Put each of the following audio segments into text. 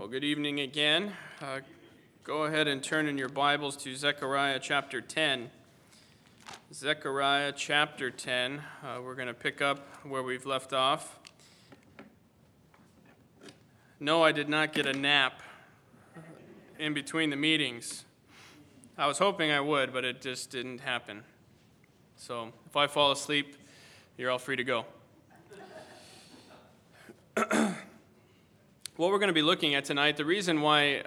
Well, good evening again. Uh, go ahead and turn in your Bibles to Zechariah chapter 10. Zechariah chapter 10. Uh, we're going to pick up where we've left off. No, I did not get a nap in between the meetings. I was hoping I would, but it just didn't happen. So if I fall asleep, you're all free to go. what we're going to be looking at tonight, the reason why uh,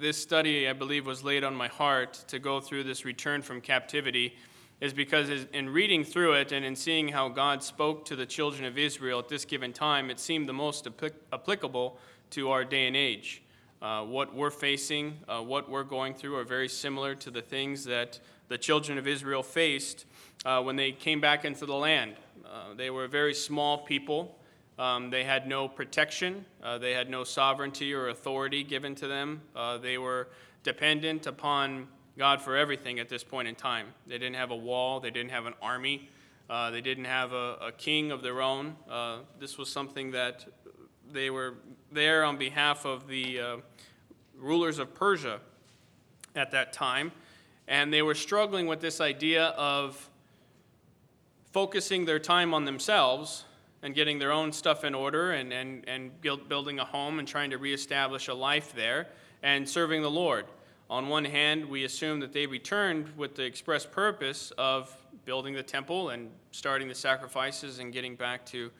this study, I believe, was laid on my heart to go through this return from captivity is because in reading through it and in seeing how God spoke to the children of Israel at this given time, it seemed the most applicable to our day and age. Uh, what we're facing, uh, what we're going through, are very similar to the things that the children of Israel faced uh, when they came back into the land. Uh, they were a very small people. Um, they had no protection, uh, they had no sovereignty or authority given to them. Uh, they were dependent upon God for everything at this point in time. They didn't have a wall, they didn't have an army, uh, they didn't have a, a, king of their own. Uh, this was something that they were there on behalf of the uh, rulers of Persia at that time, and they were struggling with this idea of focusing their time on themselves and getting their own stuff in order and, and, and build, building a home and trying to reestablish a life there and serving the Lord. On one hand, we assume that they returned with the express purpose of building the temple and starting the sacrifices and getting back to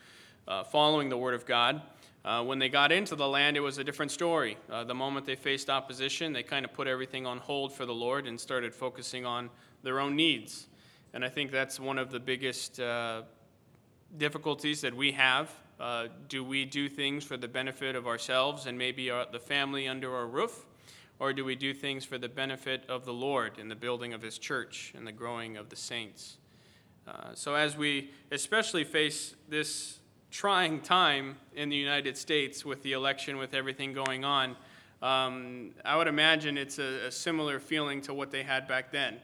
uh, following the Word of God. Uh, when they got into the land, it was a different story. Uh, the moment they faced opposition, they kind of put everything on hold for the Lord and started focusing on their own needs. And I think that's one of the biggest uh, difficulties that we have. Uh, do we do things for the benefit of ourselves and maybe our, the family under our roof? Or do we do things for the benefit of the Lord in the building of His church and the growing of the saints? Uh, so, as we especially face this trying time in the United States with the election, with everything going on, um, I would imagine it's a, a similar feeling to what they had back then.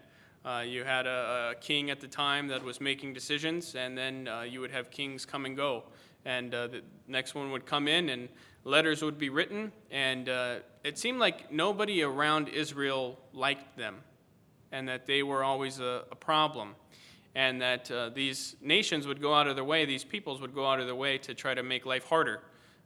Uh, you had a, a, king at the time that was making decisions, and then uh, you would have kings come and go. And uh, the next one would come in, and letters would be written. And uh, it seemed like nobody around Israel liked them, and that they were always a, a problem. And that uh, these nations would go out of their way, these peoples would go out of their way to try to make life harder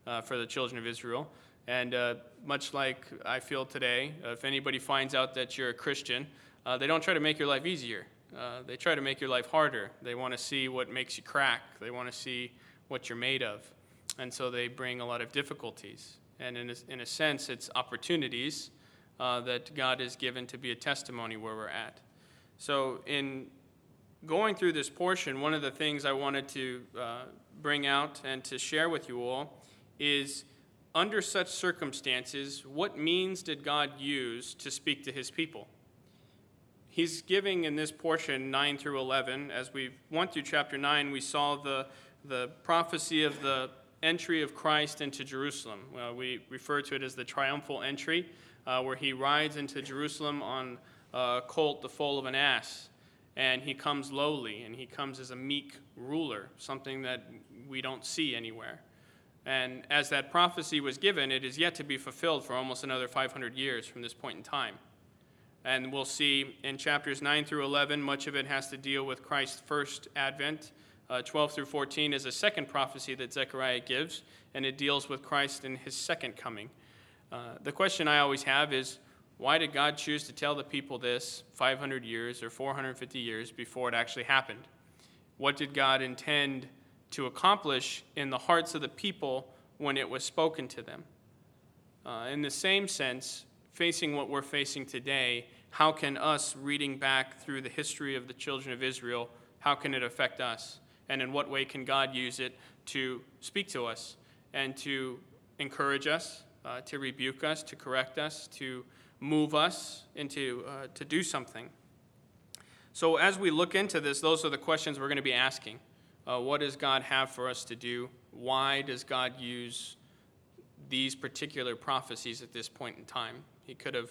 uh, for the children of Israel. And much like I feel today, if anybody finds out that you're a Christian, uh, they don't try to make your life easier. Uh, they try to make your life harder. They want to see what makes you crack. They want to see what you're made of. And so they bring a lot of difficulties. And in a, in a sense, it's opportunities uh, that God has given to be a testimony where we're at. So, in going through this portion, one of the things I wanted to uh, bring out and to share with you all is under such circumstances, what means did God use to speak to his people? He's giving in this portion 9 through 11 as we went through chapter 9 we saw the, the prophecy of the entry of christ into jerusalem. We refer to it as the triumphal entry uh, where he rides into jerusalem on a colt the foal of an ass and he comes lowly and he comes as a meek ruler something that we don't see anywhere. And as that prophecy was given it is yet to be fulfilled for almost another 500 years from this point in time and we'll see in chapters 9 through 11, much of it has to deal with Christ's first advent. Uh, 12 through 14 is a second prophecy that Zechariah gives, and it deals with Christ in his second coming. Uh, the question I always have is why did God choose to tell the people this 500 years or 450 years before it actually happened? What did God intend to accomplish in the hearts of the people when it was spoken to them? Uh, in the same sense, facing what we're facing today, how can us reading back through the history of the children of Israel, how can it affect us? And in what way can God use it to speak to us and to encourage us, uh, to rebuke us, to correct us, to move us into uh, to do something? So as we look into this, those are the questions we're going to be asking. Uh, what does God have for us to do? Why does God use these particular prophecies at this point in time? He could have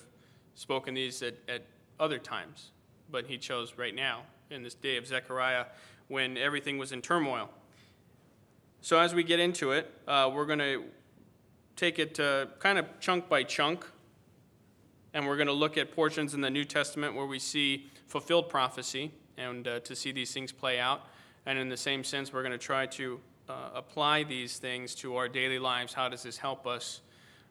spoken these at, at other times, but he chose right now, in this day of Zechariah, when everything was in turmoil. So, as we get into it, uh, we're going to take it uh, kind of chunk by chunk, and we're going to look at portions in the New Testament where we see fulfilled prophecy and uh, to see these things play out. And in the same sense, we're going to try to uh, apply these things to our daily lives. How does this help us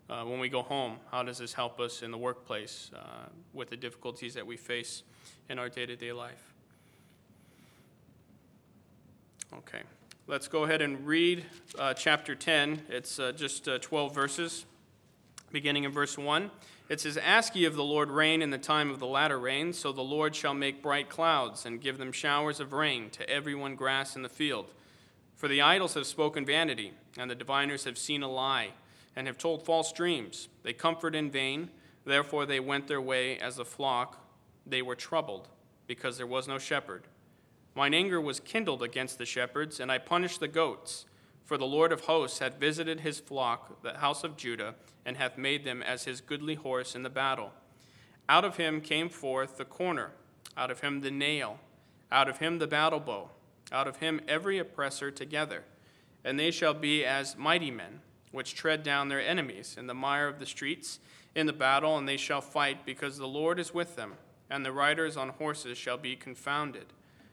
uh, when we go home? How does this help us in the workplace uh, with the difficulties that we face in our day to day life? Okay, let's go ahead and read uh, chapter 10. It's uh, just uh, 12 verses, beginning in verse 1. It says, Ask ye of the Lord rain in the time of the latter rain, so the Lord shall make bright clouds and give them showers of rain to every one grass in the field. For the idols have spoken vanity, and the diviners have seen a lie, and have told false dreams. They comfort in vain, therefore they went their way as a flock. They were troubled, because there was no shepherd. Mine anger was kindled against the shepherds, and I punished the goats. For the Lord of hosts hath visited his flock, the house of Judah, and hath made them as his goodly horse in the battle. Out of him came forth the corner, out of him the nail, out of him the battle bow, out of him every oppressor together. And they shall be as mighty men, which tread down their enemies in the mire of the streets, in the battle, and they shall fight, because the Lord is with them, and the riders on horses shall be confounded.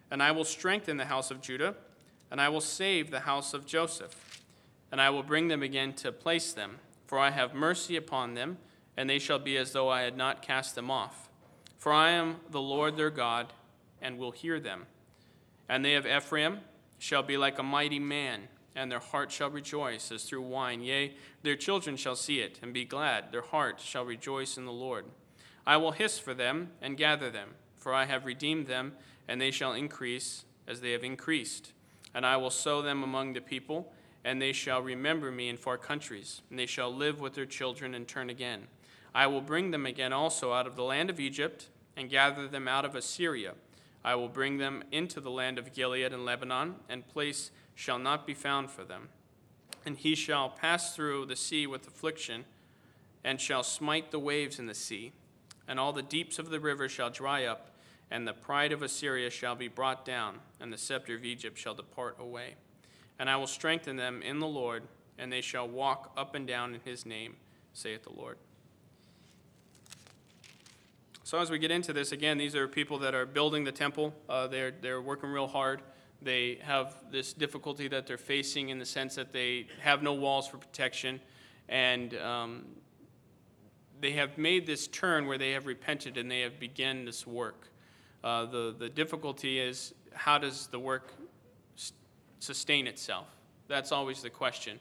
And I will strengthen the house of Judah, and I will save the house of Joseph, and I will bring them again to place them for I have mercy upon them, and they shall be as though I had not cast them off. For I am the Lord their God, and will hear them. And they of Ephraim shall be like a mighty man, and their heart shall rejoice as through wine. Yea, their children shall see it, and be glad. Their heart shall rejoice in the Lord. I will hiss for them, and gather them, for I have redeemed them, and they shall increase as they have increased. And I will sow them among the people and they shall remember me in far countries, and they shall live with their children and turn again. I will bring them again also out of the land of Egypt, and gather them out of Assyria. I will bring them into the land of Gilead and Lebanon, and place shall not be found for them. And he shall pass through the sea with affliction, and shall smite the waves in the sea, and all the deeps of the river shall dry up, and the pride of Assyria shall be brought down, and the scepter of Egypt shall depart away and I will strengthen them in the Lord, and they shall walk up and down in his name, saith the Lord. So, as we get into this, again, these are people that are building the temple. Uh, they're, they're working real hard. They have this difficulty that they're facing in the sense that they have no walls for protection. And um, they have made this turn where they have repented and they have begun this work. Uh, the, the difficulty is how does the work sustain itself? That's always the question.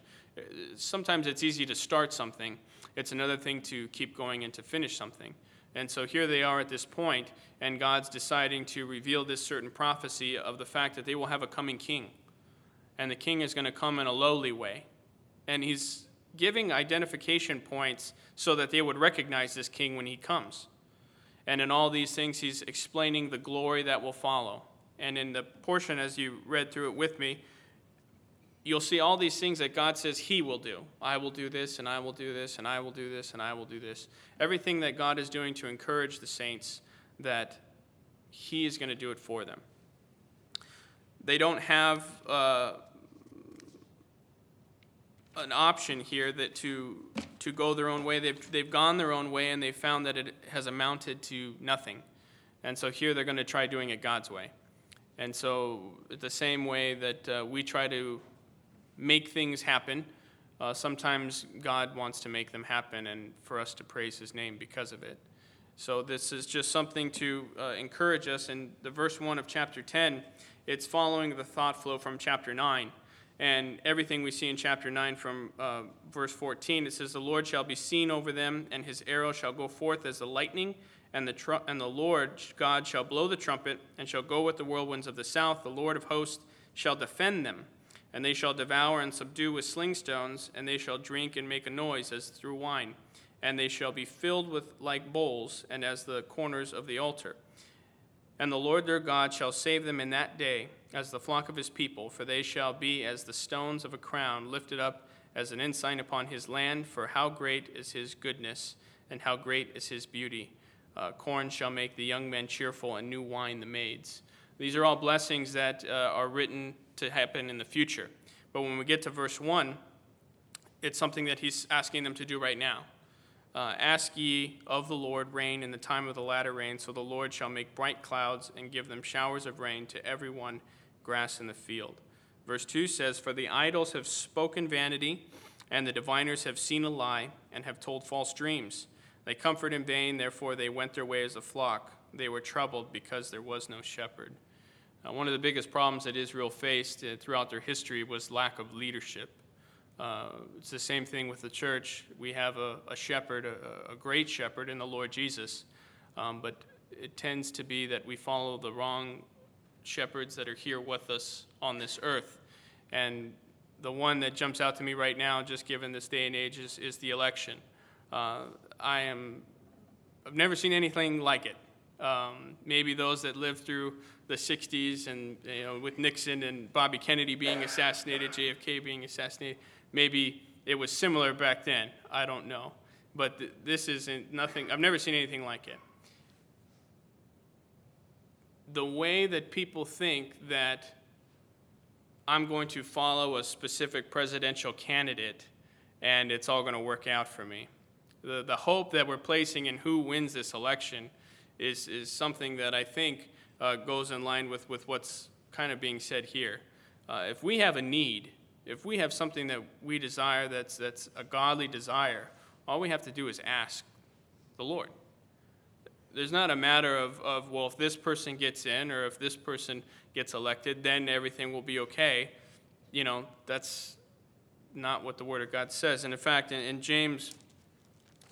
Sometimes it's easy to start something, it's another thing to keep going and to finish something. And so here they are at this point, and God's deciding to reveal this certain prophecy of the fact that they will have a coming king. And the king is going to come in a lowly way. And he's giving identification points so that they would recognize this king when he comes. And in all these things, he's explaining the glory that will follow. And in the portion, as you read through it with me, you'll see all these things that God says He will do. I will do this, and I will do this, and I will do this, and I will do this. Everything that God is doing to encourage the saints that He is going to do it for them. They don't have uh, an option here that to to go their own way. They've they've gone their own way, and they've found that it has amounted to nothing. And so here they're going to try doing it God's way. And so, the same way that uh, we try to make things happen, uh, sometimes God wants to make them happen and for us to praise His name because of it. So, this is just something to uh, encourage us. In the verse 1 of chapter 10, it's following the thought flow from chapter 9. And everything we see in chapter 9 from uh, verse 14, it says, The Lord shall be seen over them, and his arrow shall go forth as the lightning and the, tr- and the Lord God shall blow the trumpet, and shall go with the whirlwinds of the south. The Lord of hosts shall defend them, and they shall devour and subdue with sling stones, and they shall drink and make a noise as through wine, and they shall be filled with like bowls, and as the corners of the altar. And the Lord their God shall save them in that day, as the flock of his people, for they shall be as the stones of a crown lifted up as an ensign upon his land. For how great is his goodness, and how great is his beauty! Uh, corn shall make the young men cheerful, and new wine the maids. These are all blessings that uh, are written to happen in the future. But when we get to verse 1, it's something that he's asking them to do right now. Uh, Ask ye of the Lord rain in the time of the latter rain, so the Lord shall make bright clouds and give them showers of rain to everyone grass in the field. Verse 2 says, For the idols have spoken vanity, and the diviners have seen a lie, and have told false dreams. They comfort in vain, therefore they went their way as a flock. They were troubled because there was no shepherd. Uh, one of the biggest problems that Israel faced uh, throughout their history was lack of leadership. Uh, it's the same thing with the church. We have a, a shepherd, a, a, great shepherd in the Lord Jesus, um, but it tends to be that we follow the wrong shepherds that are here with us on this earth. And the one that jumps out to me right now, just given this day and age, is, is the election. Uh, I am, I've never seen anything like it. Um, maybe those that lived through the 60s and you know, with Nixon and Bobby Kennedy being assassinated, JFK being assassinated, maybe it was similar back then. I don't know. But th- this isn't nothing, I've never seen anything like it. The way that people think that I'm going to follow a specific presidential candidate and it's all going to work out for me. The, the hope that we're placing in who wins this election is, is something that I think uh, goes in line with, with what's kind of being said here. Uh, if we have a need, if we have something that we desire that's, that's a godly desire, all we have to do is ask the Lord. There's not a matter of, of, well, if this person gets in or if this person gets elected, then everything will be okay. You know, that's not what the Word of God says. And in fact, in, in James,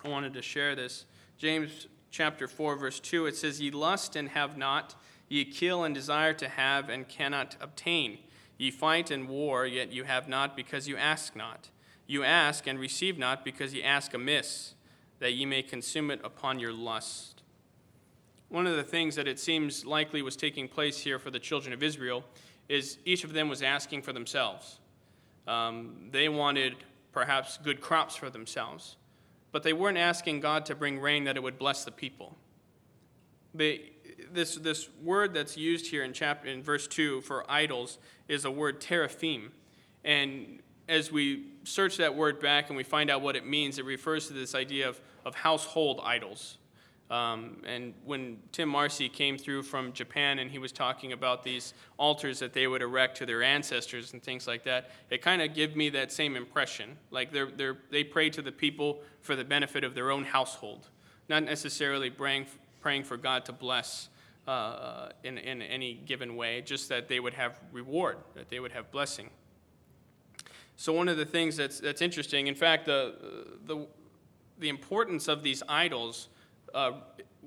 I wanted to share this. James chapter 4, verse 2, it says, Ye lust and have not, ye kill and desire to have and cannot obtain. Ye fight and war, yet you have not because you ask not. You ask and receive not because ye ask amiss, that ye may consume it upon your lust. One of the things that it seems likely was taking place here for the children of Israel is each of them was asking for themselves. Um, they wanted perhaps good crops for themselves but they weren't asking God to bring rain that it would bless the people. They, this, this word that's used here in, chapter, in verse 2 for idols is a word teraphim. And as we search that word back and we find out what it means, it refers to this idea of, of household idols. Um, and when Tim Marcy came through from Japan and he was talking about these altars that they would erect to their ancestors and things like that, it kind of gave me that same impression. Like they're, they're, they pray to the people for the benefit of their own household, not necessarily praying, praying for God to bless uh, in, in any given way, just that they would have reward, that they would have blessing. So, one of the things that's, that's interesting, in fact, the, the, the importance of these idols uh,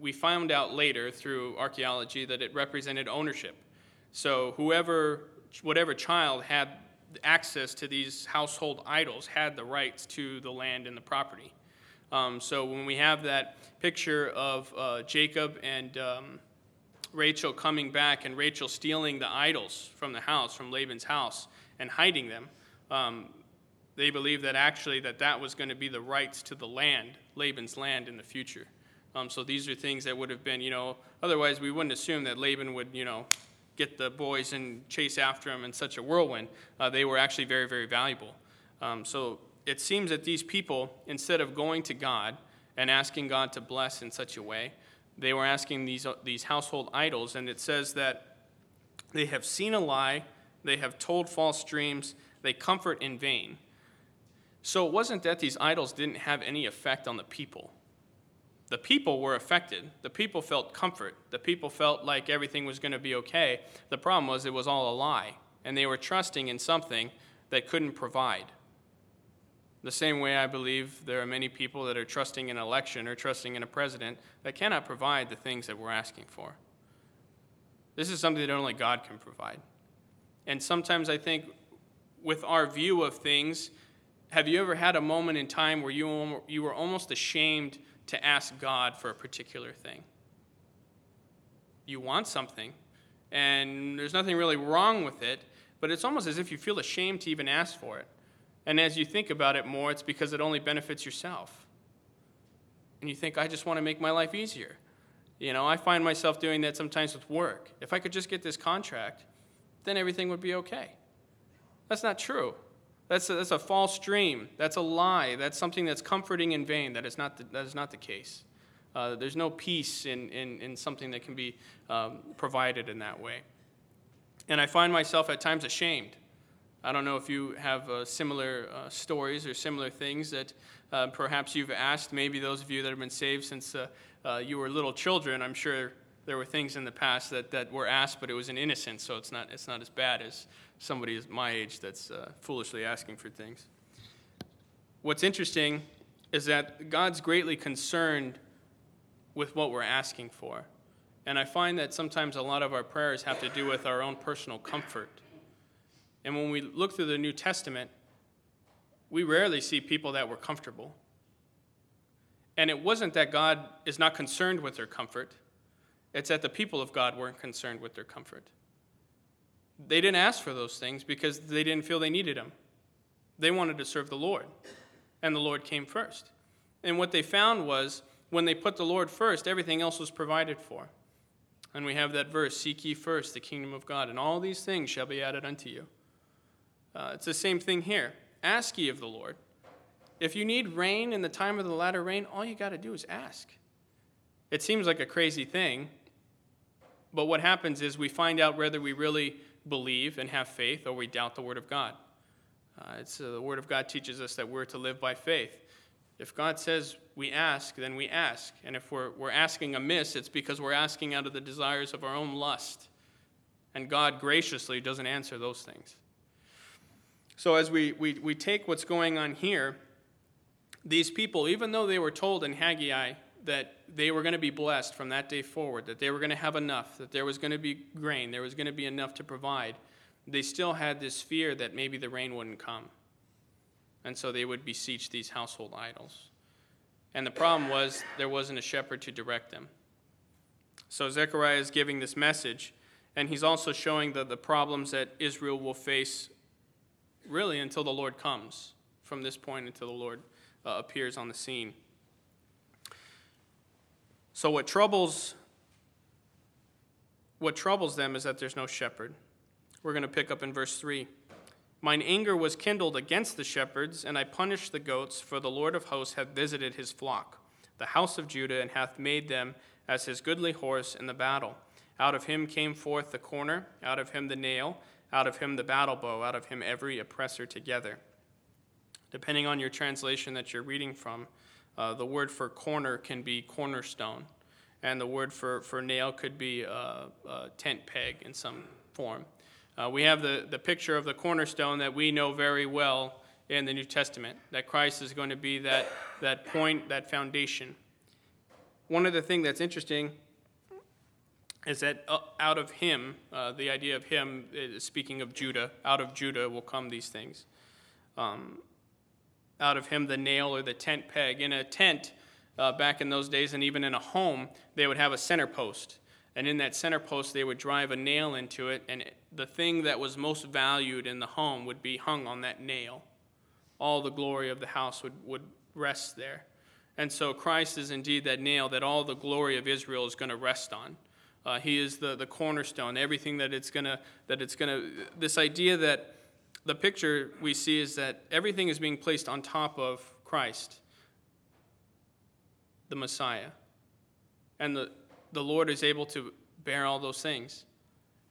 we found out later through archaeology that it represented ownership. So whoever, whatever child had access to these household idols had the rights to the land and the property. Um, so when we have that picture of uh, Jacob and um, Rachel coming back and Rachel stealing the idols from the house, from Laban's house, and hiding them, um, they believe that actually that that was going to be the rights to the land, Laban's land in the future. Um, so these are things that would have been, you know, otherwise we wouldn't assume that Laban would, you know, get the boys and chase after them in such a whirlwind. Uh, they were actually very, very valuable. Um, so it seems that these people, instead of going to God and asking God to bless in such a way, they were asking these, these household idols. And it says that they have seen a lie, they have told false dreams, they comfort in vain. So it wasn't that these idols didn't have any effect on the people the people were affected. The people felt comfort. The people felt like everything was going to be okay. The problem was it was all a lie, and they were trusting in something that couldn't provide. The same way I believe there are many people that are trusting in an election or trusting in a president that cannot provide the things that we're asking for. This is something that only God can provide. And sometimes I think with our view of things, have you ever had a moment in time where you, you were almost ashamed to ask God for a particular thing. You want something, and there's nothing really wrong with it, but it's almost as if you feel ashamed to even ask for it. And as you think about it more, it's because it only benefits yourself. And you think, I just want to make my life easier. You know, I find myself doing that sometimes with work. If I could just get this contract, then everything would be okay. That's not true. That's a, that's a false dream. That's a lie. That's something that's comforting in vain. That is not the, that is not the case. Uh, there's no peace in, in, in something that can be um, provided in that way. And I find myself at times ashamed. I don't know if you have uh, similar uh, stories or similar things that uh, perhaps you've asked. Maybe those of you that have been saved since uh, uh, you were little children, I'm sure there were things in the past that, that were asked, but it was in innocence, so it's not, it's not as bad as somebody my age that's foolishly asking for things. What's interesting is that God's greatly concerned with what we're asking for. And I find that sometimes a lot of our prayers have to do with our own personal comfort. And when we look through the New Testament, we rarely see people that were comfortable. And it wasn't that God is not concerned with their comfort, it's that the people of God weren't concerned with their comfort. They didn't ask for those things because they didn't feel they needed them. They wanted to serve the Lord, and the Lord came first. And what they found was when they put the Lord first, everything else was provided for. And we have that verse Seek ye first the kingdom of God, and all these things shall be added unto you. Uh, it's the same thing here. Ask ye of the Lord. If you need rain in the time of the latter rain, all you got to do is ask. It seems like a crazy thing, but what happens is we find out whether we really believe and have faith or we doubt the Word of God. Uh, it's, uh, the Word of God teaches us that we're to live by faith. If God says we ask, then we ask. And if we're, we're asking amiss, it's because we're asking out of the desires of our own lust. And God graciously doesn't answer those things. So, as we, we, we take what's going on here, these people, even though they were told in Haggai that they were going to be blessed from that day forward, that they were going to have enough, that there was going to be grain, there was going to be enough to provide, they still had this fear that maybe the rain wouldn't come and so they would beseech these household idols. And the problem was there wasn't a shepherd to direct them. So Zechariah is giving this message, and he's also showing the, the problems that Israel will face really until the Lord comes, from this point until the Lord uh, appears on the scene. So what troubles what troubles them is that there's no shepherd. We're going to pick up in verse 3. Mine anger was kindled against the shepherds, and I punished the goats, for the Lord of hosts hath visited his flock, the house of Judah, and hath made them as his goodly horse in the battle. Out of him came forth the corner, out of him the nail, out of him the battle bow, out of him every oppressor together. Depending on your translation that you're reading from, uh, the word for corner can be cornerstone, and the word for, for nail could be a, a tent peg in some form. Uh, we have the, the picture of the cornerstone that we know very well in the New Testament, that Christ is going to be that, that point, that foundation. One of the things that's interesting is that uh, out of him, uh, the idea of him, speaking of Judah, out of Judah will come these things. Um, out of him, the nail or the tent peg. In a tent, uh, back in those days, and even in a home, they would have a center post. And in that center post, they would drive a nail into it, and the thing that was most valued in the home would be hung on that nail. All the glory of the house would, would rest there. And so Christ is indeed that nail that all the glory of Israel is going to rest on. Uh, he is the, the cornerstone, everything that it's going to, that it's going to, this idea that the picture we see is that everything is being placed on top of Christ, the Messiah. And the, the Lord is able to bear all those things.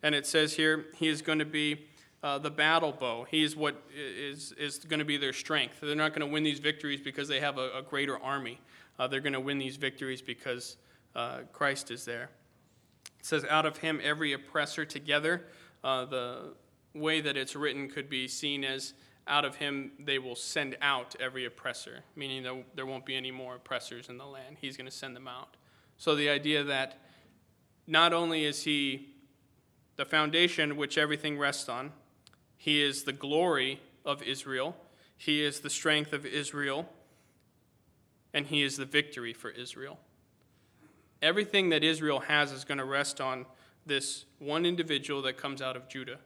And it says here, He is going to be uh, the battle bow. He is what is, is going to be their strength. They're not going to win these victories because they have a, a greater army. Uh, they're going to win these victories because uh, Christ is there. It says, Out of Him every oppressor together. Uh, the way that it's written could be seen as out of him they will send out every oppressor, meaning that there won't be any more oppressors in the land. He's going to send them out. So the idea that not only is he the foundation which everything rests on, he is the glory of Israel, he is the strength of Israel, and he is the victory for Israel. Everything that Israel has is going to rest on this one individual that comes out of Judah.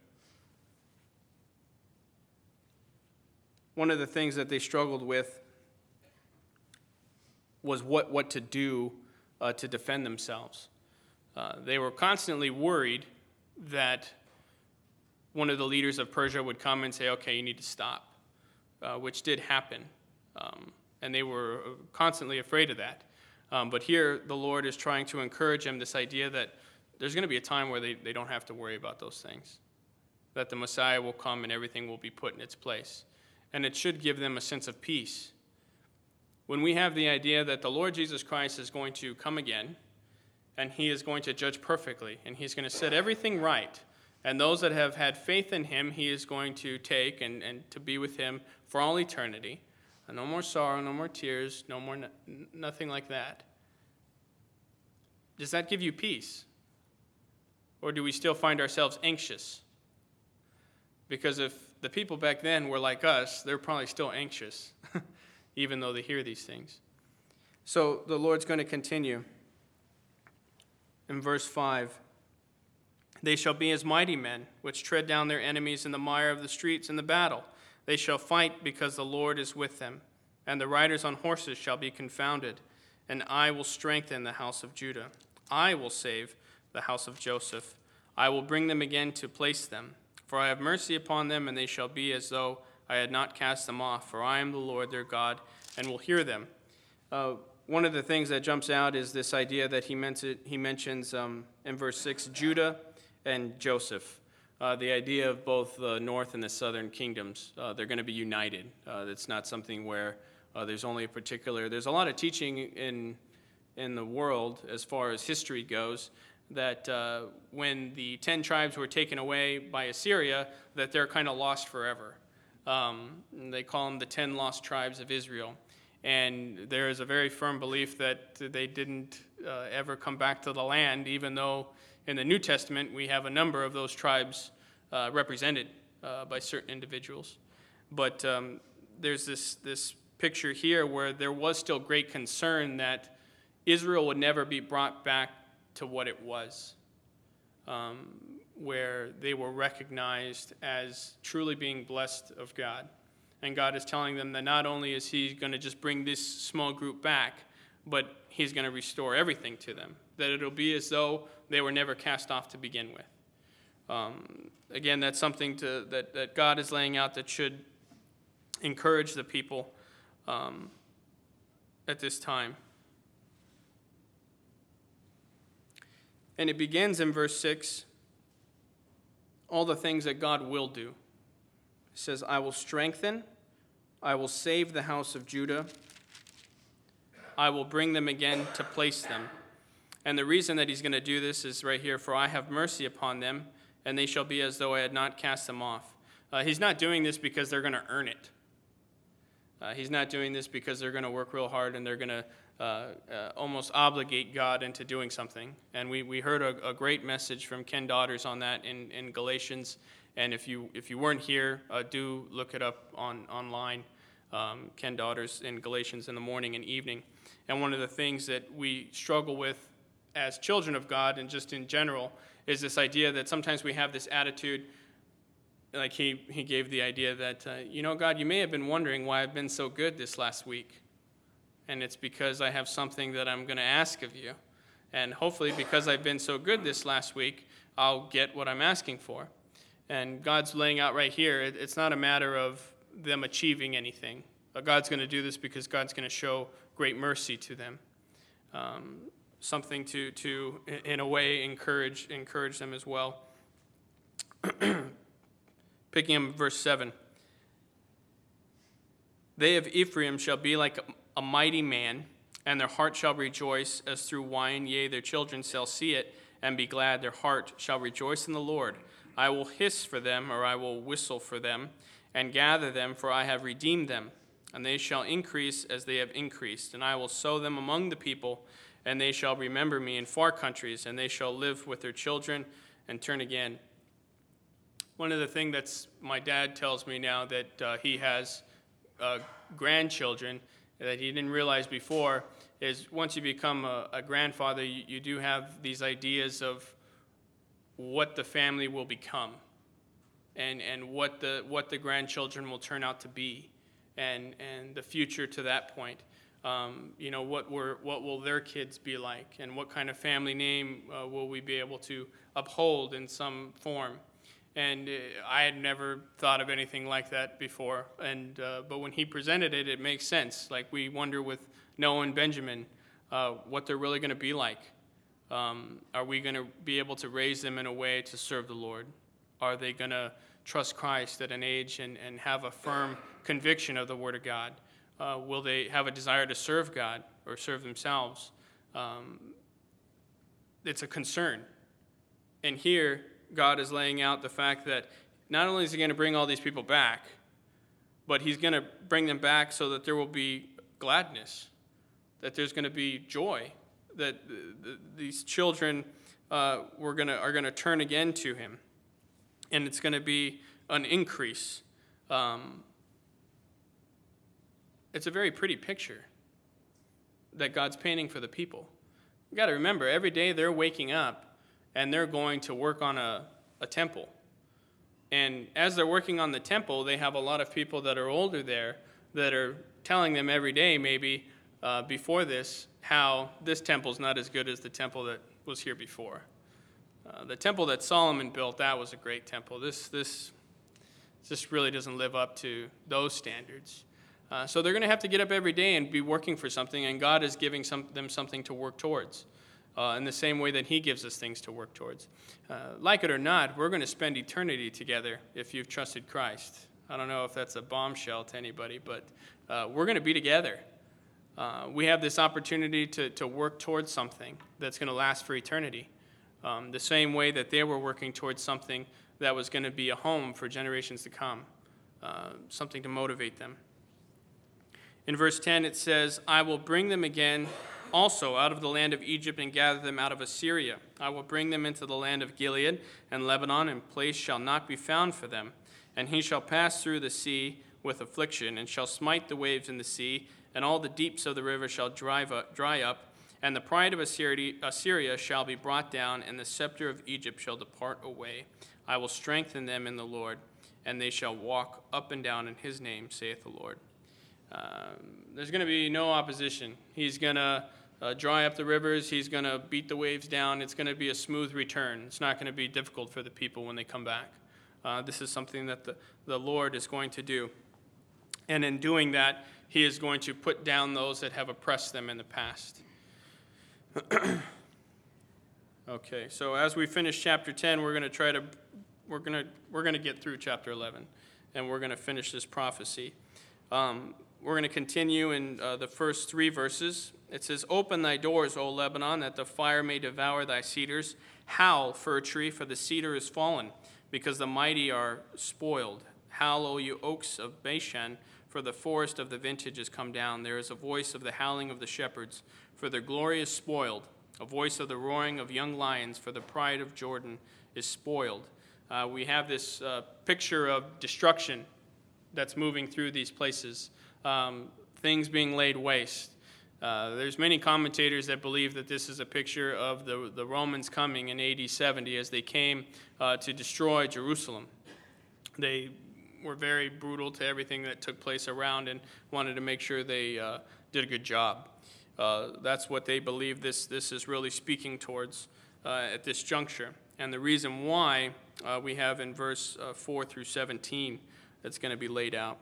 One of the things that they struggled with was what, what to do uh, to defend themselves. Uh, they were constantly worried that one of the leaders of Persia would come and say, okay, you need to stop. uh, which did happen. Um, and they were constantly afraid of that. Um, but here, the Lord is trying to encourage them this idea that there's going to be a time where they, they don't have to worry about those things, that the Messiah will come and everything will be put in its place. And it should give them a sense of peace. When we have the idea that the Lord Jesus Christ is going to come again, and he is going to judge perfectly, and he's going to set everything right, and those that have had faith in him, he is going to take and, and to be with him for all eternity. No more sorrow, no more tears, no more, nothing like that. Does that give you peace? Or do we still find ourselves anxious? Because if the people back then were like us, they're probably still anxious, even though they hear these things. So the Lord's going to continue in verse 5. They shall be as mighty men, which tread down their enemies in the mire of the streets in the battle. They shall fight because the Lord is with them, and the riders on horses shall be confounded. And I will strengthen the house of Judah. I will save the house of Joseph. I will bring them again to place them. For I have mercy upon them, and they shall be as though I had not cast them off. For I am the Lord their God, and will hear them. Uh, one of the things that jumps out is this idea that he, meant it, he mentions um, in verse 6 Judah and Joseph uh, the idea of both the north and the southern kingdoms. Uh, they're going to be united. Uh, it's not something where uh, there's only a particular. There's a lot of teaching in in the world as far as history goes that uh, when the ten tribes were taken away by Assyria, that they're kind of lost forever. Um, they call them the ten lost tribes of Israel. And there is a very firm belief that they didn't uh, ever come back to the land, even though in the New Testament, we have a number of those tribes uh, represented uh, by certain individuals. But um, there's this, this picture here where there was still great concern that Israel would never be brought back to what it was, um, where they were recognized as truly being blessed of God. And God is telling them that not only is He going to just bring this small group back, but He's going to restore everything to them. That it'll be as though they were never cast off to begin with. Um, again, that's something to, that, that God is laying out that should encourage the people um, at this time. And it begins in verse 6 all the things that God will do. It says, I will strengthen, I will save the house of Judah, I will bring them again to place them. And the reason that he's going to do this is right here For I have mercy upon them, and they shall be as though I had not cast them off. Uh, he's not doing this because they're going to earn it. Uh, he's not doing this because they're going to work real hard and they're going to uh, uh, almost obligate God into doing something. And we, we heard a, a, great message from Ken Daughters on that in, in Galatians. And if you, if you weren't here, uh, do look it up on, online. Um, Ken Daughters in Galatians in the morning and evening. And one of the things that we struggle with as children of God and just in general is this idea that sometimes we have this attitude like he, he gave the idea that, uh, you know, God, you may have been wondering why I've been so good this last week. And it's because I have something that I'm going to ask of you. And hopefully, because I've been so good this last week, I'll get what I'm asking for. And God's laying out right here, it, it's not a matter of them achieving anything. But God's going to do this because God's going to show great mercy to them. Um, something to, to, in a way, encourage, encourage them as well. Picking up verse 7. They of Ephraim shall be like a mighty man, and their heart shall rejoice as through wine, yea, their children shall see it and be glad. Their heart shall rejoice in the Lord. I will hiss for them, or I will whistle for them, and gather them, for I have redeemed them. And they shall increase as they have increased, and I will sow them among the people and they shall remember me in far countries, and they shall live with their children and turn again. One of the things that my dad tells me now that uh, he has uh, grandchildren that he didn't realize before is once you become a, a grandfather, you, you do have these ideas of what the family will become and, and what, the, what the grandchildren will turn out to be and, and the future to that point um, you know, what, were, what will their kids be like, and what kind of family name uh, will we be able to uphold in some form. And uh, I had never thought of anything like that before. And, uh, but when he presented it, it makes sense. Like we wonder with Noah and Benjamin uh, what they're really going to be like. Um, are we going to be able to raise them in a way to serve the Lord? Are they going to trust Christ at an age and, and have a firm conviction of the Word of God? Uh, will they have a desire to serve God or serve themselves? Um, it's a concern. And here, God is laying out the fact that not only is He going to bring all these people back, but He's going to bring them back so that there will be gladness, that there's going to be joy, that these children uh, we're gonna, are going to turn again to Him. And it's going to be an increase. Um, it's a very pretty picture that God's painting for the people. You got to remember, every day they're waking up and they're going to work on a, a temple. And as they're working on the temple, they have a lot of people that are older there that are telling them every day, maybe uh, before this, how this temple's not as good as the temple that was here before. Uh, the temple that Solomon built, that was a great temple. This, this, this really doesn't live up to those standards. Uh, so they're going to have to get up every day and be working for something, and God is giving some, them something to work towards. Uh, in the same way that He gives us things to work towards. Uh, like it or not, we're going to spend eternity together if you've trusted Christ. I don't know if that's a bombshell to anybody, but uh, we're going to be together. Uh, we have this opportunity to, to work towards something that's going to last for eternity. Um, the same way that they were working towards something that was going to be a home for generations to come, uh, something to motivate them. In verse 10, it says, I will bring them again also out of the land of Egypt and gather them out of Assyria. I will bring them into the land of Gilead and Lebanon, and place shall not be found for them. And he shall pass through the sea with affliction, and shall smite the waves in the sea, and all the deeps of the river shall up, dry up. And the pride of Assyria, Assyria shall be brought down, and the scepter of Egypt shall depart away. I will strengthen them in the Lord, and they shall walk up and down in his name, saith the Lord. Um, there's going to be no opposition. He's going to uh, dry up the rivers. He's going to beat the waves down. It's going to be a smooth return. It's not going to be difficult for the people when they come back. Uh, this is something that the, the Lord is going to do. And in doing that, He is going to put down those that have oppressed them in the past. okay, so as we finish chapter 10, we're going to try to we're going to we're going to get through chapter 11 and we're going to finish this prophecy. Um, we're going to continue in uh, the first three verses. It says, Open thy doors, O Lebanon, that the fire may devour thy cedars. Howl, fir tree, for the cedar is fallen, because the mighty are spoiled. Howl, O you oaks of Bashan, for the forest of the vintage is come down. There is a voice of the howling of the shepherds, for their glory is spoiled. A voice of the roaring of young lions, for the pride of Jordan is spoiled. Uh, we have this uh, picture of destruction that's moving through these places um, things being laid waste. Uh, there's many commentators that believe that this is a picture of the, the Romans coming in AD 70 as they came uh, to destroy Jerusalem. They were very brutal to everything that took place around and wanted to make sure they uh, did a good job. Uh, that's what they believe this, this is really speaking towards uh, at this juncture. And the reason why uh, we have in verse 4 through 17 that's going to be laid out.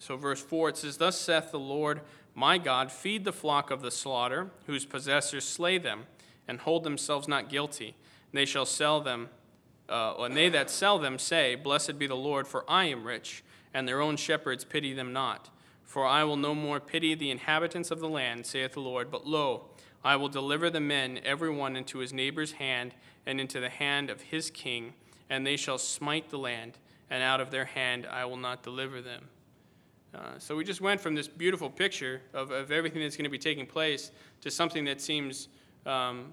So, verse 4, it says, Thus saith the Lord my God, feed the flock of the slaughter, whose possessors slay them, and hold themselves not guilty. They shall sell them, uh, and they that sell them say, Blessed be the Lord, for I am rich, and their own shepherds pity them not. For I will no more pity the inhabitants of the land, saith the Lord, but lo, I will deliver the men, every one into his neighbor's hand, and into the hand of his king, and they shall smite the land, and out of their hand I will not deliver them. Uh, so we just went from this beautiful picture of, of everything that's going to be taking place to something that seems um,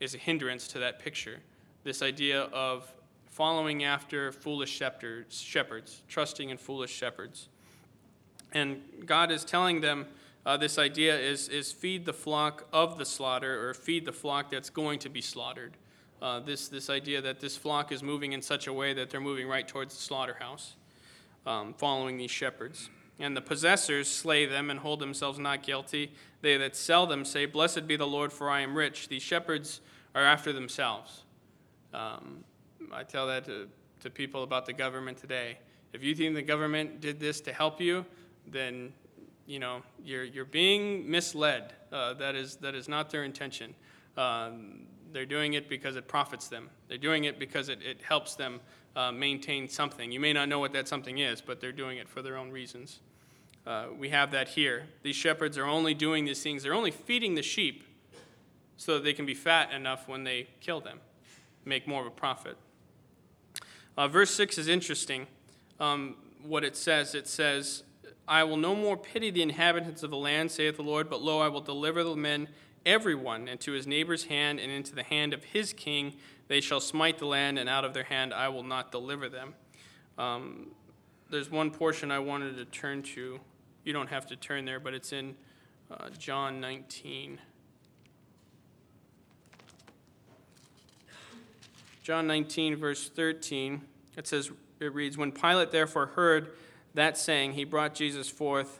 is a hindrance to that picture. This idea of following after foolish shepherds, shepherds trusting in foolish shepherds. And God is telling them uh, this idea is, is feed the flock of the slaughter or feed the flock that's going to be slaughtered. Uh, this, this idea that this flock is moving in such a way that they're moving right towards the slaughterhouse, um, following these shepherds. And the possessors slay them and hold themselves not guilty. They that sell them say, Blessed be the Lord, for I am rich. These shepherds are after themselves. Um, I tell that to, to people about the government today. If you think the government did this to help you, then you know you're, you're being misled. Uh, that, is, that is not their intention. Um, they're doing it because it profits them. They're doing it because it, it helps them uh, maintain something. You may not know what that something is, but they're doing it for their own reasons. Uh, we have that here. These shepherds are only doing these things, they're only feeding the sheep so that they can be fat enough when they kill them, make more of a profit. Uh, verse 6 is interesting. Um, what it says it says, I will no more pity the inhabitants of the land, saith the Lord, but lo, I will deliver the men, everyone, into his neighbor's hand and into the hand of his king. They shall smite the land, and out of their hand I will not deliver them. Um, there's one portion I wanted to turn to. You don't have to turn there, but it's in uh, John 19. John 19, verse 13, it says, it reads, When Pilate therefore heard that saying, he brought Jesus forth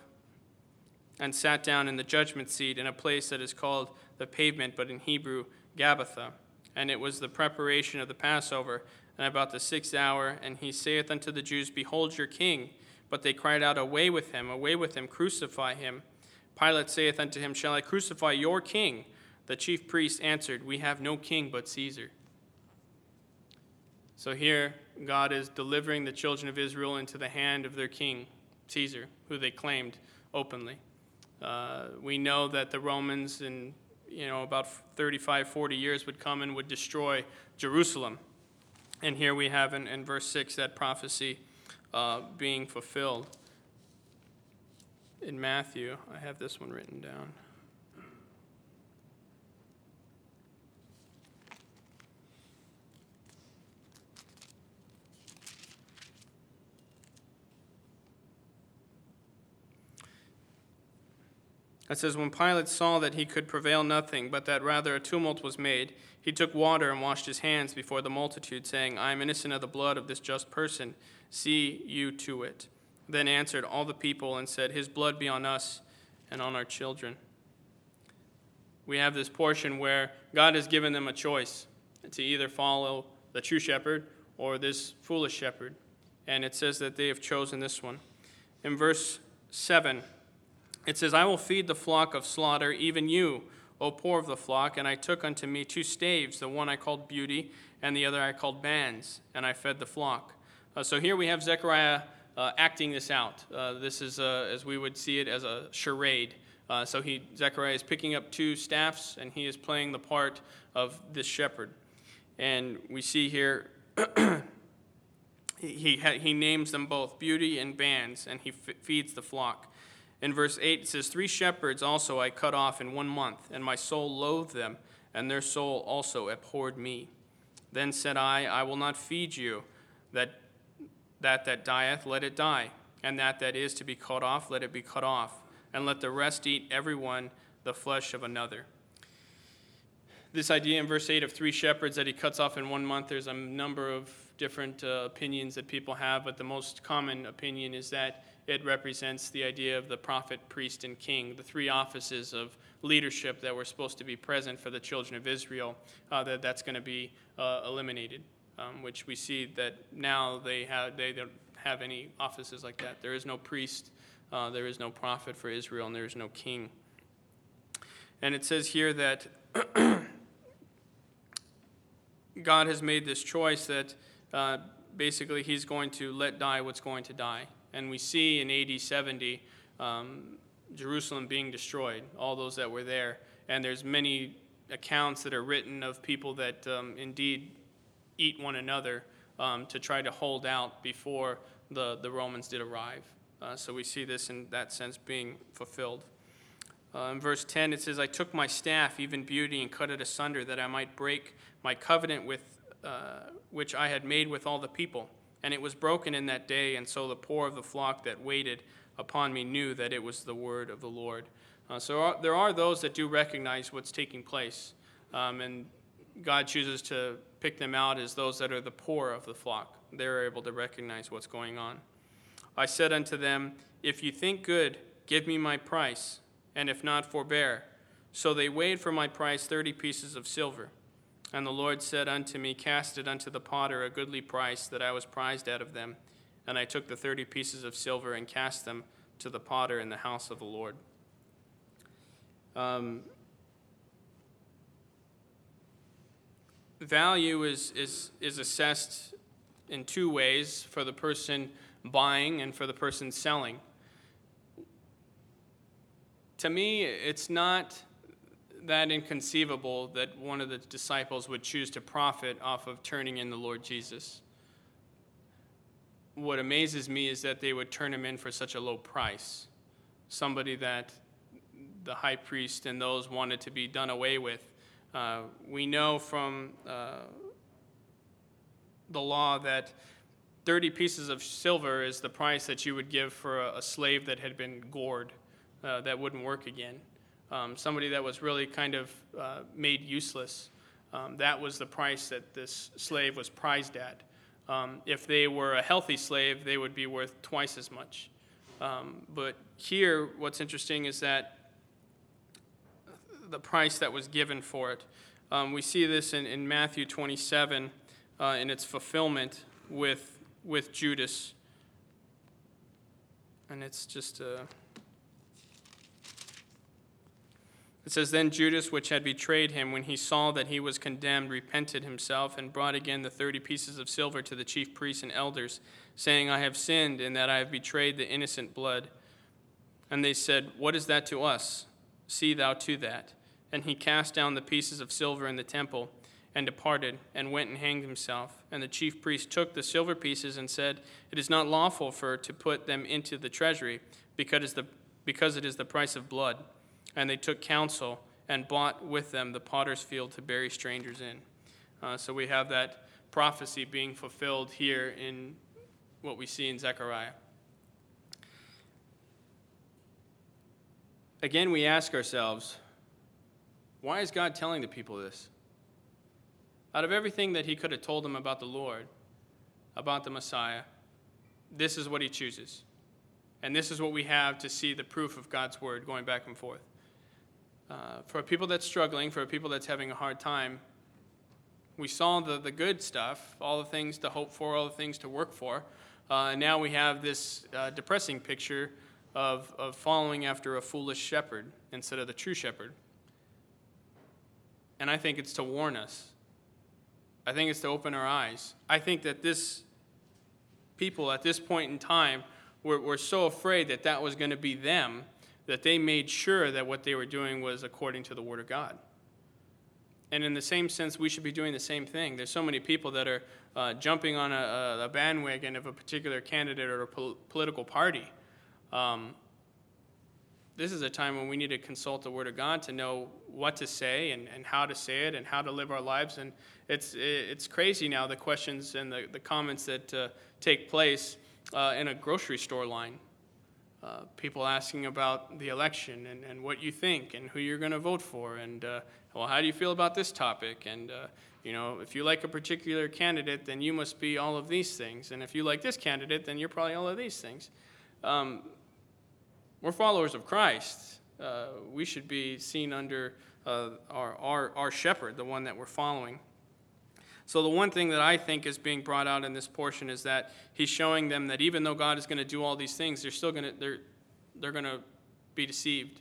and sat down in the judgment seat in a place that is called the pavement, but in Hebrew, Gabbatha. And it was the preparation of the Passover, and about the sixth hour, and he saith unto the Jews, Behold your king. But they cried out, Away with him, away with him, crucify him. Pilate saith unto him, Shall I crucify your king? The chief priests answered, We have no king but Caesar. So here, God is delivering the children of Israel into the hand of their king, Caesar, who they claimed openly. Uh, we know that the Romans in you know about 35, 40 years would come and would destroy Jerusalem. And here we have in, in verse 6 that prophecy uh, being fulfilled. In Matthew, I have this one written down. It says, When Pilate saw that he could prevail nothing, but that rather a tumult was made, he took water and washed his hands before the multitude, saying, I am innocent of the blood of this just person. See you to it. Then answered all the people and said, His blood be on us and on our children. We have this portion where God has given them a choice to either follow the true shepherd or this foolish shepherd. And it says that they have chosen this one. In verse 7, it says, I will feed the flock of slaughter, even you, O poor of the flock. And I took unto me two staves, the one I called beauty, and the other I called bands, and I fed the flock. Uh, so here we have Zechariah uh, acting this out. Uh, this is, uh, as we would see it, as a charade. Uh, so he, Zechariah is picking up two staffs, and he is playing the part of this shepherd. And we see here, he, he, he names them both beauty and bands, and he f- feeds the flock. In verse 8, it says, Three shepherds also I cut off in one month, and my soul loathed them, and their soul also abhorred me. Then said I, I will not feed you, that that, that dieth, let it die, and that that is to be cut off, let it be cut off, and let the rest eat every one the flesh of another. This idea in verse 8 of three shepherds that he cuts off in one month, there's a number of different uh, opinions that people have, but the most common opinion is that it represents the idea of the prophet, priest, and king, the three offices of leadership that were supposed to be present for the children of Israel, uh, that that's going to be uh, eliminated, um, which we see that now they, have, they don't have any offices like that. There is no priest, uh, there is no prophet for Israel, and there is no king. And it says here that God has made this choice that uh, basically he's going to let die what's going to die. And we see in AD 70 um, Jerusalem being destroyed, all those that were there. And there's many accounts that are written of people that um, indeed eat one another um, to try to hold out before the, the Romans did arrive. Uh, so we see this in that sense being fulfilled. Uh, in verse 10, it says, I took my staff, even beauty, and cut it asunder, that I might break my covenant with, uh, which I had made with all the people. And it was broken in that day, and so the poor of the flock that waited upon me knew that it was the word of the Lord. Uh, so are, there are those that do recognize what's taking place, um, and God chooses to pick them out as those that are the poor of the flock. They're able to recognize what's going on. I said unto them, If you think good, give me my price, and if not, forbear. So they weighed for my price thirty pieces of silver. And the Lord said unto me, Cast it unto the potter a goodly price, that I was prized out of them. And I took the thirty pieces of silver and cast them to the potter in the house of the Lord. Um, value is, is, is assessed in two ways for the person buying and for the person selling. To me, it's not that inconceivable that one of the disciples would choose to profit off of turning in the Lord Jesus. What amazes me is that they would turn him in for such a low price. Somebody that the high priest and those wanted to be done away with. Uh, we know from uh, the law that 30 pieces of silver is the price that you would give for a, a slave that had been gored, uh, that wouldn't work again um, somebody that was really kind of uh, made useless. Um, that was the price that this slave was prized at. Um, if they were a healthy slave, they would be worth twice as much. Um, but here, what's interesting is that the price that was given for it. Um, we see this in, in Matthew 27 uh, in its fulfillment with, with Judas. And it's just. Uh, It says, Then Judas, which had betrayed him, when he saw that he was condemned, repented himself and brought again the thirty pieces of silver to the chief priests and elders, saying, I have sinned in that I have betrayed the innocent blood. And they said, What is that to us? See thou to that. And he cast down the pieces of silver in the temple and departed and went and hanged himself. And the chief priest took the silver pieces and said, It is not lawful for to put them into the treasury, because, the, because it is the price of blood. And they took counsel and bought with them the potter's field to bury strangers in. Uh, so we have that prophecy being fulfilled here in what we see in Zechariah. Again, we ask ourselves, why is God telling the people this? Out of everything that he could have told them about the Lord, about the Messiah, this is what he chooses. And this is what we have to see the proof of God's word going back and forth. Uh, for people that's struggling, for people that's having a hard time, we saw the, the good stuff, all the things to hope for, all the things to work for. Uh, and now we have this uh, depressing picture of, of following after a foolish shepherd instead of the true shepherd. And I think it's to warn us. I think it's to open our eyes. I think that this people at this point in time were, were so afraid that that was going to be them that they made sure that what they were doing was according to the Word of God. And in the same sense, we should be doing the same thing. There's so many people that are uh, jumping on a, a, bandwagon of a particular candidate or a pol- political party. Um, this is a time when we need to consult the Word of God to know what to say and, and how to say it and how to live our lives. And it's, it's crazy now, the questions and the, the comments that uh, take place uh, in a grocery store line. Uh, people asking about the election and, and what you think and who you're going to vote for and uh, well how do you feel about this topic? And uh, you know if you like a particular candidate then you must be all of these things. And if you like this candidate then you're probably all of these things. Um, we're followers of christ. Uh, we should be seen under uh, our, our, our shepherd the one that we're following so, the one thing that I think is being brought out in this portion is that he's showing them that even though God is going to do all these things, they're still going to, they're, they're going to be deceived.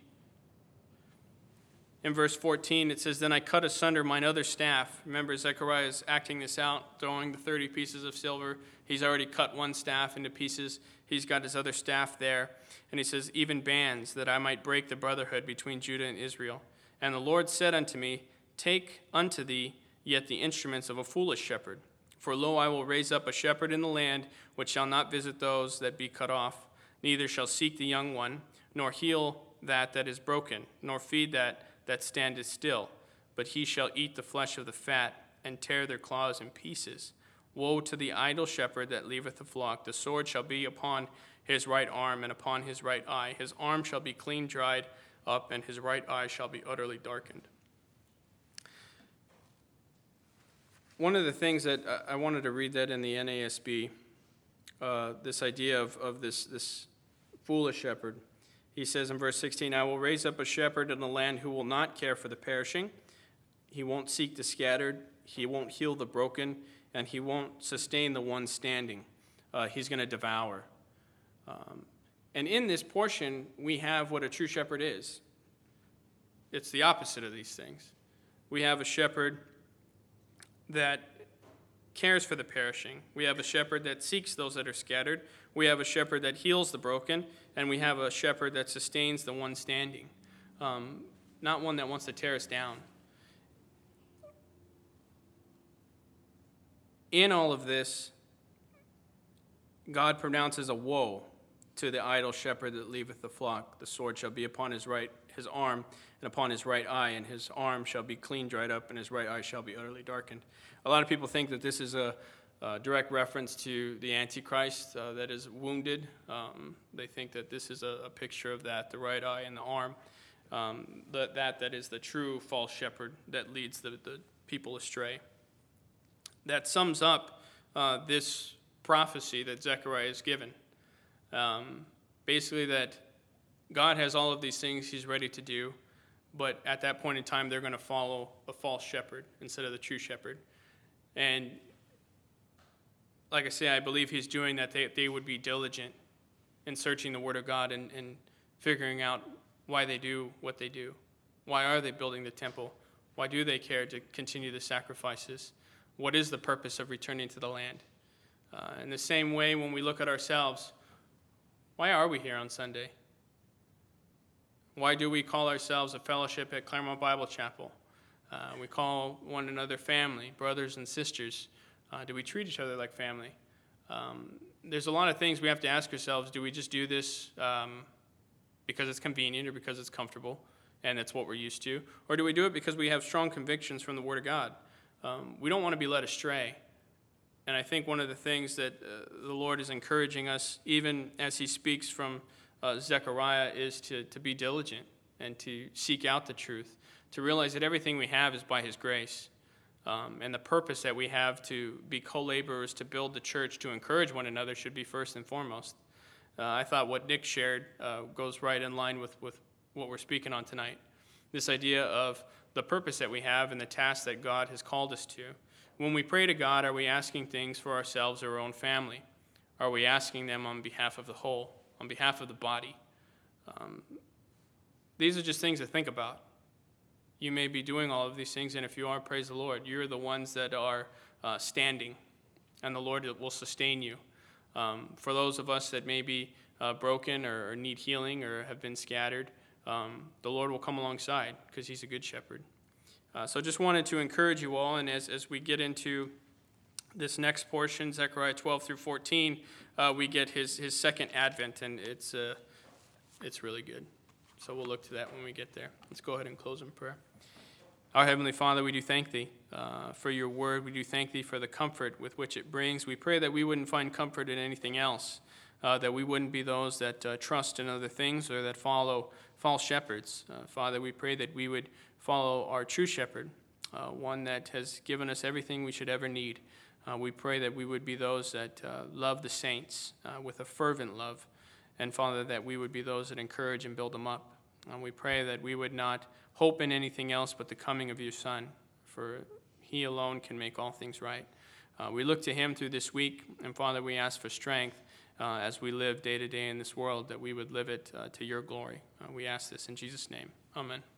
In verse 14, it says, Then I cut asunder mine other staff. Remember, Zechariah is acting this out, throwing the 30 pieces of silver. He's already cut one staff into pieces. He's got his other staff there. And he says, Even bands, that I might break the brotherhood between Judah and Israel. And the Lord said unto me, Take unto thee yet the instruments of a foolish shepherd. For lo, I will raise up a shepherd in the land which shall not visit those that be cut off, neither shall seek the young one, nor heal that that is broken, nor feed that that standeth still. But he shall eat the flesh of the fat, and tear their claws in pieces. Woe to the idle shepherd that leaveth the flock! The sword shall be upon his right arm and upon his right eye. His arm shall be clean dried up, and his right eye shall be utterly darkened. One of the things that I wanted to read that in the NASB, uh, this idea of, of this, this foolish shepherd. He says in verse 16, I will raise up a shepherd in the land who will not care for the perishing. He won't seek the scattered, He won't heal the broken, and He won't sustain the one standing. Uh, he's going to devour. Um, and in this portion, we have what a true shepherd is it's the opposite of these things. We have a shepherd that cares for the perishing. We have a shepherd that seeks those that are scattered. We have a shepherd that heals the broken. And we have a shepherd that sustains the one standing, um, not one that wants to tear us down. In all of this, God pronounces a woe to the idle shepherd that leaveth the flock. The sword shall be upon his right his arm and upon his right eye, and his arm shall be clean dried up, and his right eye shall be utterly darkened. A lot of people think that this is a, a direct reference to the Antichrist uh, that is wounded. Um, they think that this is a, a, picture of that, the right eye and the arm. Um, that, that that is the true false shepherd that leads the, the people astray. That sums up uh, this prophecy that Zechariah is given. Um, basically, that God has all of these things He's ready to do, but at that point in time, they're going to follow a false shepherd instead of the true shepherd. And like I say, I believe He's doing that. They, they would be diligent in searching the Word of God and, and figuring out why they do what they do. Why are they building the temple? Why do they care to continue the sacrifices? What is the purpose of returning to the land? Uh, in the same way, when we look at ourselves, why are we here on Sunday? Why do we call ourselves a fellowship at Claremont Bible Chapel? Uh, we call one another family, brothers and sisters. Uh, do we treat each other like family? Um, there's a lot of things we have to ask ourselves. Do we just do this um, because it's convenient or because it's comfortable and it's what we're used to? Or do we do it because we have strong convictions from the Word of God? Um, we don't want to be led astray. And I think one of the things that uh, the Lord is encouraging us, even as He speaks from uh, Zechariah, is to, to be diligent and to seek out the truth, to realize that everything we have is by His grace. Um, and the purpose that we have to be co laborers to build the church, to encourage one another, should be first and foremost. Uh, I thought what Nick shared uh, goes right in line with, with what we're speaking on tonight. This idea of the purpose that we have and the task that God has called us to. When we pray to God, are we asking things for ourselves or our own family? Are we asking them on behalf of the whole, on behalf of the body? Um, these are just things to think about. You may be doing all of these things, and if you are, praise the Lord. You're the ones that are uh, standing, and the Lord will sustain you. Um, for those of us that may be uh, broken or, or, need healing or have been scattered, um, the Lord will come alongside because He's a good shepherd. Uh, so just wanted to encourage you all, and as, as we get into this next portion, Zechariah 12 through 14, uh, we get his, his second advent, and it's, uh, it's really good. So we'll look to that when we get there. Let's go ahead and close in prayer. Our Heavenly Father, we do thank Thee uh, for your word. We do thank Thee for the comfort with which it brings. We pray that we wouldn't find comfort in anything else, uh, that we wouldn't be those that uh, trust in other things or that follow false shepherds. Uh, Father, we pray that we would follow our true shepherd, uh, one that has given us everything we should ever need. Uh, we pray that we would be those that uh, love the saints uh, with a fervent love. And Father, that we would be those that encourage and build them up. And we pray that we would not hope in anything else but the coming of your Son, for he alone can make all things right. Uh, we look to him through this week, and Father, we ask for strength uh, as we live day to day in this world, that we would live it uh, to your glory. we ask this in Jesus' name. Amen.